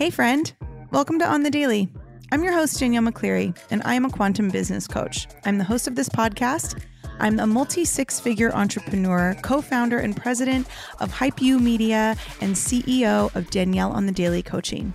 Hey, friend. Welcome to On the Daily. I'm your host, Danielle McCleerey, and I am a quantum business coach. I'm the host of this podcast. I'm a multi six figure entrepreneur, co founder and president of HypeU Media, and CEO of Danielle on the Daily Coaching.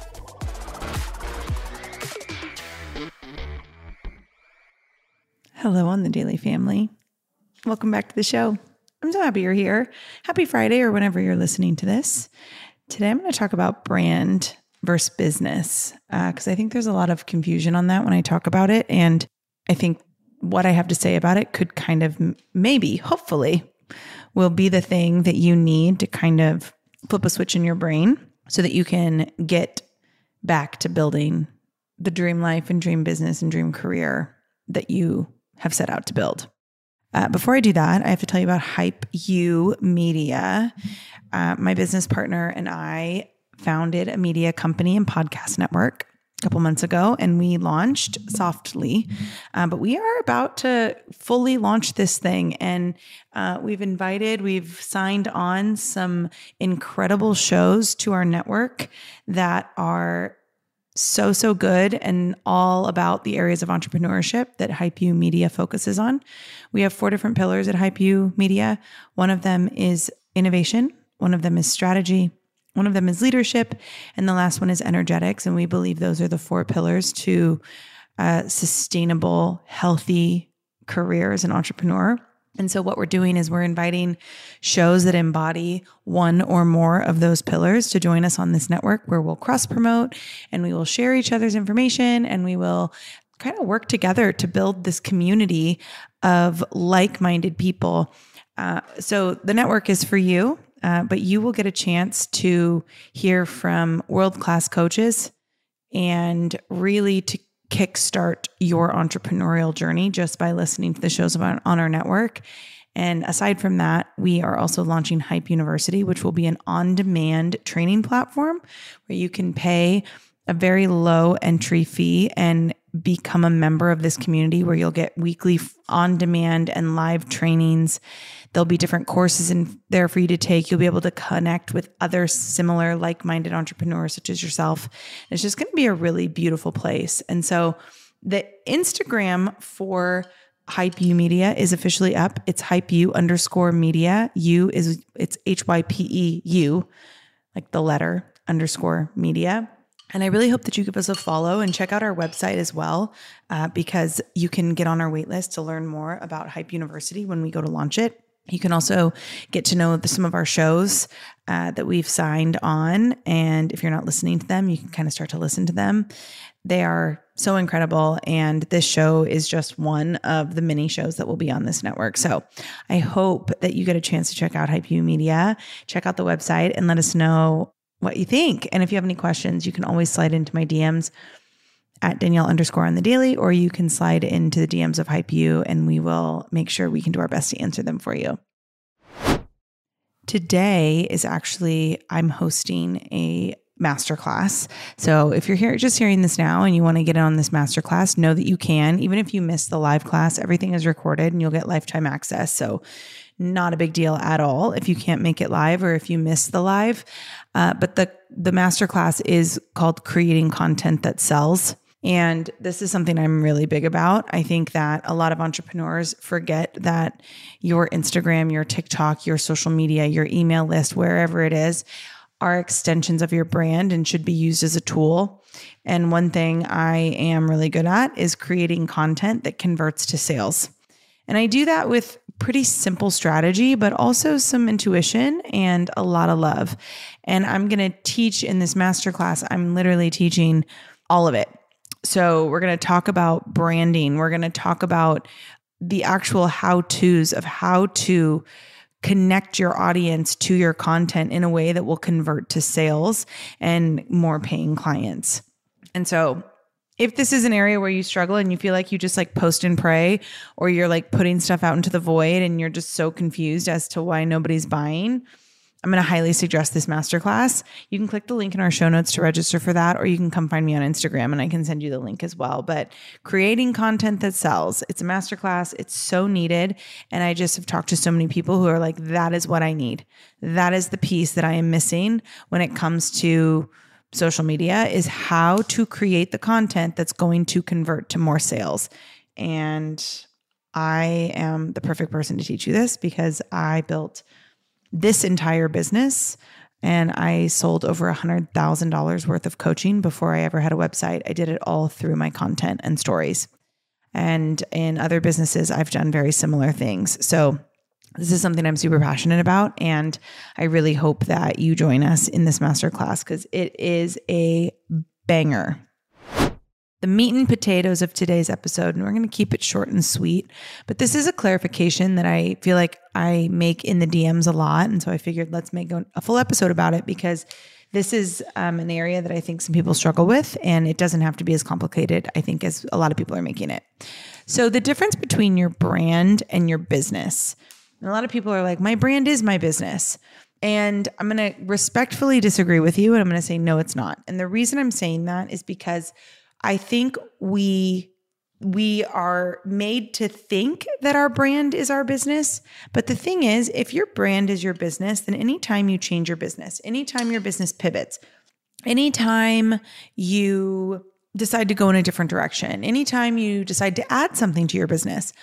Hello on the Daily Family. Welcome back to the show. I'm so happy you're here. Happy Friday or whenever you're listening to this. Today I'm going to talk about brand versus business because uh, I think there's a lot of confusion on that when I talk about it. And I think what I have to say about it could kind of maybe, hopefully, will be the thing that you need to kind of flip a switch in your brain so that you can get back to building the dream life and dream business and dream career that you have set out to build. Uh, before I do that, I have to tell you about HypeU Media. Uh, my business partner and I founded a media company and podcast network a couple months ago, and we launched softly. Uh, but we are about to fully launch this thing, and uh, we've invited, we've signed on some incredible shows to our network that are so, so good and all about the areas of entrepreneurship that HypeU Media focuses on. We have four different pillars at HypeU Media. One of them is innovation, one of them is strategy, one of them is leadership, and the last one is energetics. And we believe those are the four pillars to a sustainable, healthy career as an entrepreneur. And so, what we're doing is we're inviting shows that embody one or more of those pillars to join us on this network where we'll cross promote and we will share each other's information and we will kind of work together to build this community of like minded people. Uh, so, the network is for you, uh, but you will get a chance to hear from world class coaches and really to kickstart your entrepreneurial journey just by listening to the shows on, our network. And aside from that, we are also launching Hype University, which will be an on demand training platform where you can pay a very low entry fee and become a member of this community where you'll get weekly on demand and live trainings There'll be different courses in there for you to take. You'll be able to connect with other similar like minded entrepreneurs such as yourself. It's just going to be a really beautiful place. And so the Instagram for Hype Media is officially up. It's Hype underscore media. You is it's H Y P E U, like the letter underscore media. And I really hope that you give us a follow and check out our website as well, uh, because you can get on our waitlist to learn more about Hype University when we go to launch it. You can also get to know some of our shows uh, that we've signed on. And if you're not listening to them, you can kind of start to listen to them. They are so incredible. And this show is just one of the many shows that will be on this network. So I hope that you get a chance to check out HypeU Media, check out the website, and let us know what you think. And if you have any questions, you can always slide into my DMs at Danielle underscore on the daily, or you can slide into the DMs of HypeU and we will make sure we can do our best to answer them for you. Today is actually, I'm hosting a masterclass. So if you're here just hearing this now and you want to get on this masterclass, know that you can. Even if you miss the live class, everything is recorded and you'll get lifetime access. So not a big deal at all if you can't make it live or if you miss the live. Uh, but the the masterclass is called creating content that sells. And this is something I'm really big about. I think that a lot of entrepreneurs forget that your Instagram, your TikTok, your social media, your email list, wherever it is, are extensions of your brand and should be used as a tool. And one thing I am really good at is creating content that converts to sales. And I do that with pretty simple strategy, but also some intuition and a lot of love. And I'm going to teach in this masterclass, I'm literally teaching all of it so, we're going to talk about branding. We're going to talk about the actual how to's of how to connect your audience to your content in a way that will convert to sales and more paying clients. And so if this is an area where you struggle and you feel like you just like post and pray or you're like putting stuff out into the void and you're just so confused as to why nobody's buying, I'm going to highly suggest this masterclass. You can click the link in our show notes to register for that, or you can come find me on Instagram and I can send you the link as well. But creating content that sells, it's a masterclass. It's so needed. And I just have talked to so many people who are like, that is what I need. That is the piece that I am missing when it comes to social media is how to create the content that's going to convert to more sales. And I am the perfect person to teach you this because I built this entire business and I sold over a $100,000 worth of coaching before I ever had a website. I did it all through my content and stories. And in other businesses, I've done very similar things. So this is something I'm super passionate about. And I really hope that you join us in this masterclass because it is a banger. The meat and potatoes of today's episode, and we're going to keep it short and sweet, but this is a clarification that I feel like I make in the DMs a lot. And so I figured let's make a full episode about it because this is um, an area that I think some people struggle with, and it doesn't have to be as complicated, I think, as a lot of people are making it. So, the difference between your brand and your business. And a lot of people are like, my brand is my business. And I'm going to respectfully disagree with you. And I'm going to say, no, it's not. And the reason I'm saying that is because I think we we are made to think that our brand is our business. But the thing is, if your brand is your business, then anytime you change your business, anytime your business pivots, anytime you decide to go in a different direction, anytime you decide to add something to your business,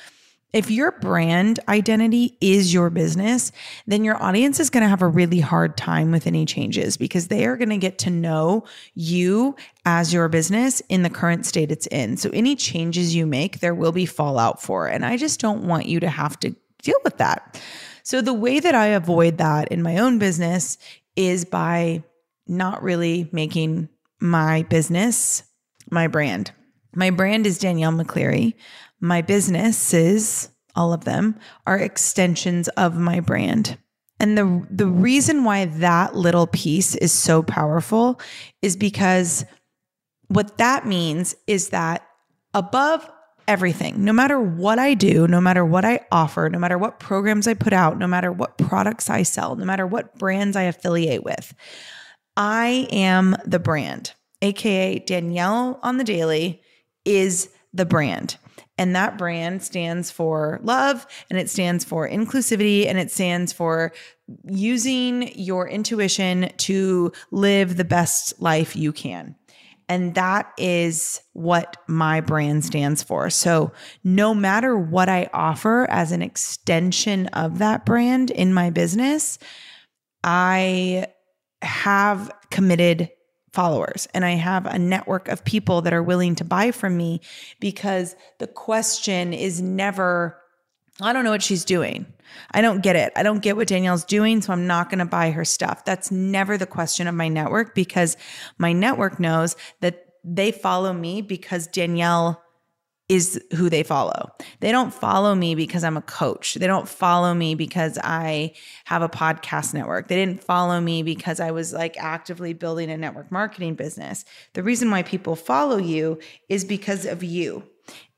if your brand identity is your business, then your audience is going to have a really hard time with any changes because they are going to get to know you as your business in the current state it's in. So any changes you make, there will be fallout for. And I just don't want you to have to deal with that. So the way that I avoid that in my own business is by not really making my business my brand. My brand is Danielle McCleerey. My businesses, all of them, are extensions of my brand. And the the reason why that little piece is so powerful is because what that means is that above everything, no matter what I do, no matter what I offer, no matter what programs I put out, no matter what products I sell, no matter what brands I affiliate with, I am the brand, aka Danielle on the daily is the brand. And that brand stands for love and it stands for inclusivity and it stands for using your intuition to live the best life you can. And that is what my brand stands for. So, no matter what I offer as an extension of that brand in my business, I have committed followers and I have a network of people that are willing to buy from me because the question is never, I don't know what she's doing. I don't get it. I don't get what Danielle's doing, so I'm not going to buy her stuff. That's never the question of my network because my network knows that they follow me because Danielle is who they follow. They don't follow me because I'm a coach. They don't follow me because I have a podcast network. They didn't follow me because I was like actively building a network marketing business. The reason why people follow you is because of you.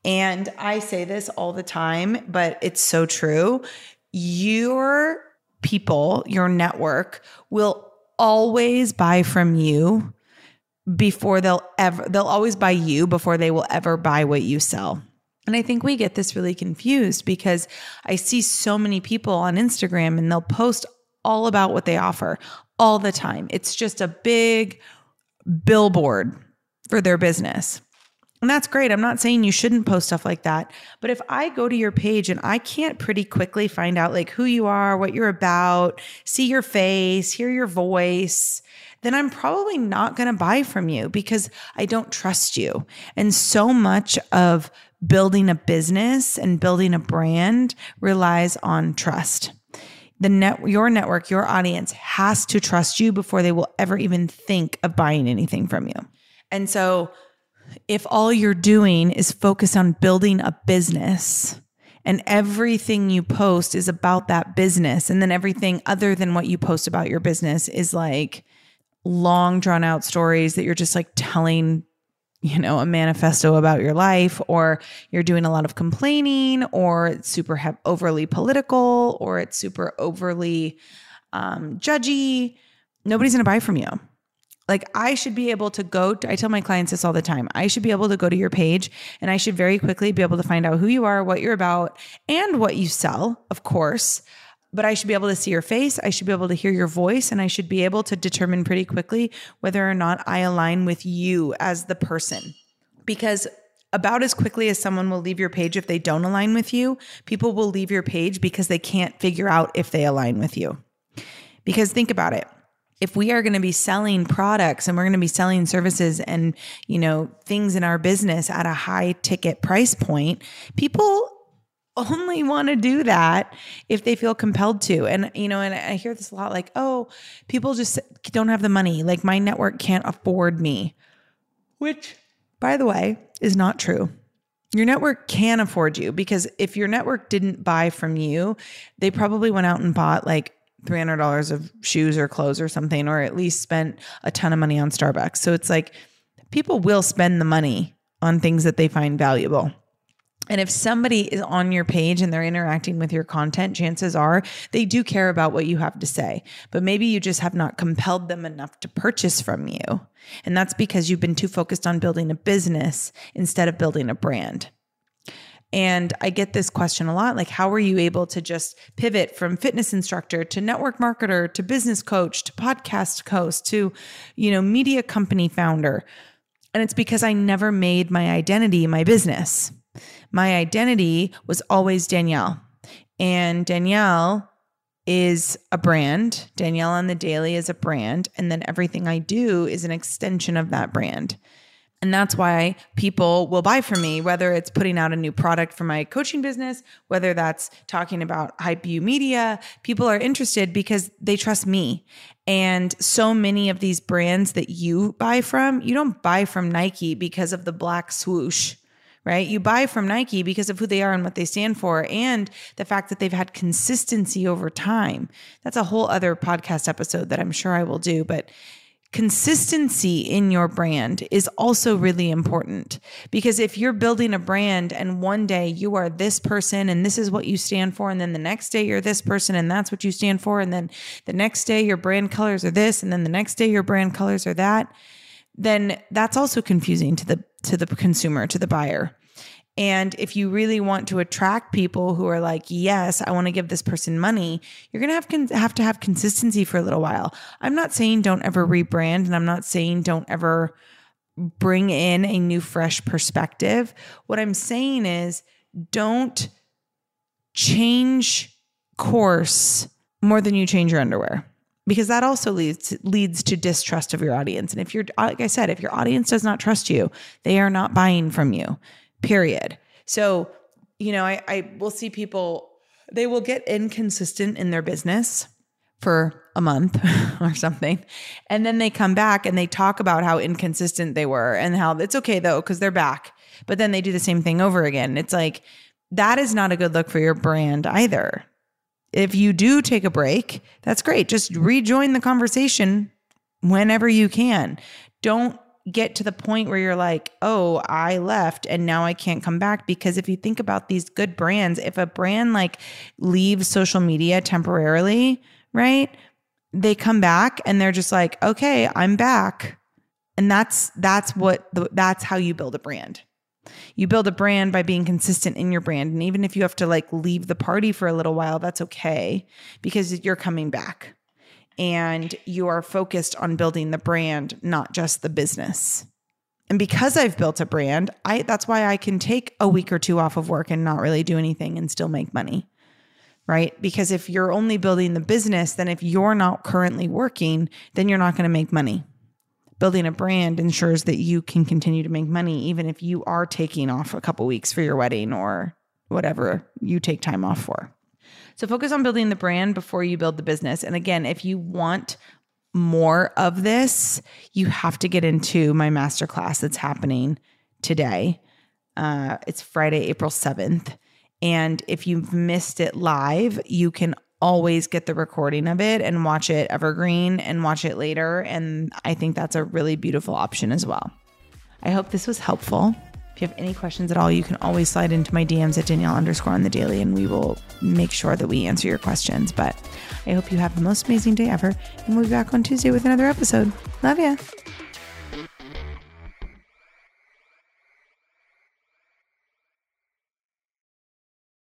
And I say this all the time, but it's so true. Your people, your network will always buy from you before they'll ever they'll always buy you before they will ever buy what you sell. And I think we get this really confused because I see so many people on Instagram and they'll post all about what they offer all the time. It's just a big billboard for their business. And that's great. I'm not saying you shouldn't post stuff like that. But if I go to your page and I can't pretty quickly find out like who you are, what you're about, see your face, hear your voice, then I'm probably not going to buy from you because I don't trust you. And so much of building a business and building a brand relies on trust. The net, your network, your audience has to trust you before they will ever even think of buying anything from you. And so, if all you're doing is focus on building a business, and everything you post is about that business, and then everything other than what you post about your business is like long drawn out stories that you're just like telling you know, a manifesto about your life, or you're doing a lot of complaining, or it's super he- overly political, or it's super overly um, judgy, nobody's going to buy from you. Like I should be able to go to, I tell my clients this all the time. I should be able to go to your page and I should very quickly be able to find out who you are, what you're about, and what you sell, of course. But I should be able to see your face. I should be able to hear your voice and I should be able to determine pretty quickly whether or not I align with you as the person. Because about as quickly as someone will leave your page if they don't align with you, people will leave your page because they can't figure out if they align with you. Because think about it if we are going to be selling products and we're going to be selling services and you know things in our business at a high ticket price point people only want to do that if they feel compelled to and you know and i hear this a lot like oh people just don't have the money like my network can't afford me which by the way is not true your network can afford you because if your network didn't buy from you they probably went out and bought like $300 of shoes or clothes or something, or at least spent a ton of money on Starbucks. So it's like people will spend the money on things that they find valuable. And if somebody is on your page and they're interacting with your content, chances are they do care about what you have to say. But maybe you just have not compelled them enough to purchase from you. And that's because you've been too focused on building a business instead of building a brand. And I get this question a lot like, how were you able to just pivot from fitness instructor to network marketer to business coach to podcast host to, you know, media company founder? And it's because I never made my identity my business. My identity was always Danielle. And Danielle is a brand. Danielle on the Daily is a brand. And then everything I do is an extension of that brand. And that's why people will buy from me, whether it's putting out a new product for my coaching business, whether that's talking about HypeU Media. People are interested because they trust me. And so many of these brands that you buy from, you don't buy from Nike because of the black swoosh right? You buy from Nike because of who they are and what they stand for, and the fact that they've had consistency over time. That's a whole other podcast episode that I'm sure I will do. But consistency in your brand is also really important because if you're building a brand and one day you are this person and this is what you stand for and then the next day you're this person and that's what you stand for and then the next day your brand colors are this and then the next day your brand colors are that then that's also confusing to the to the consumer to the buyer and if you really want to attract people who are like, yes, I want to give this person money, you're going to have con- have to have consistency for a little while. I'm not saying don't ever rebrand and I'm not saying don't ever bring in a new fresh perspective. What I'm saying is don't change course more than you change your underwear because that also leads leads to distrust of your audience. And if you're like I said, if your audience does not trust you, they are not buying from you period. So, you know, I, I will see people, they will get inconsistent in their business for a month or something. And then they come back and they talk about how inconsistent they were and how it's okay though, because they're back. But then they do the same thing over again. It's like, that is not a good look for your brand either. If you do take a break, that's great. Just rejoin the conversation whenever you can. Don't get to the point where you're like, oh, I left and now I can't come back. Because if you think about these good brands, if a brand like leaves social media temporarily, right? They come back and they're just like, okay, I'm back. And that's that's what the, that's how you build a brand. You build a brand by being consistent in your brand. And even if you have to like leave the party for a little while, that's okay because you're coming back and you are focused on building the brand, not just the business. And because I've built a brand, I that's why I can take a week or two off of work and not really do anything and still make money. Right? Because if you're only building the business, then if you're not currently working, then you're not going to make money. Building a brand ensures that you can continue to make money even if you are taking off a couple weeks for your wedding or whatever you take time off for. So focus on building the brand before you build the business. And again, if you want more of this, you have to get into my masterclass that's happening today. Uh, it's Friday, April 7th. And if you've missed it live, you can always get the recording of it and watch it evergreen and watch it later. And I think that's a really beautiful option as well. I hope this was helpful. If you have any questions at all, you can always slide into my DMs at Danielle underscore on the daily and we will make sure that we answer your questions. But I hope you have the most amazing day ever. And we'll be back on Tuesday with another episode. Love ya.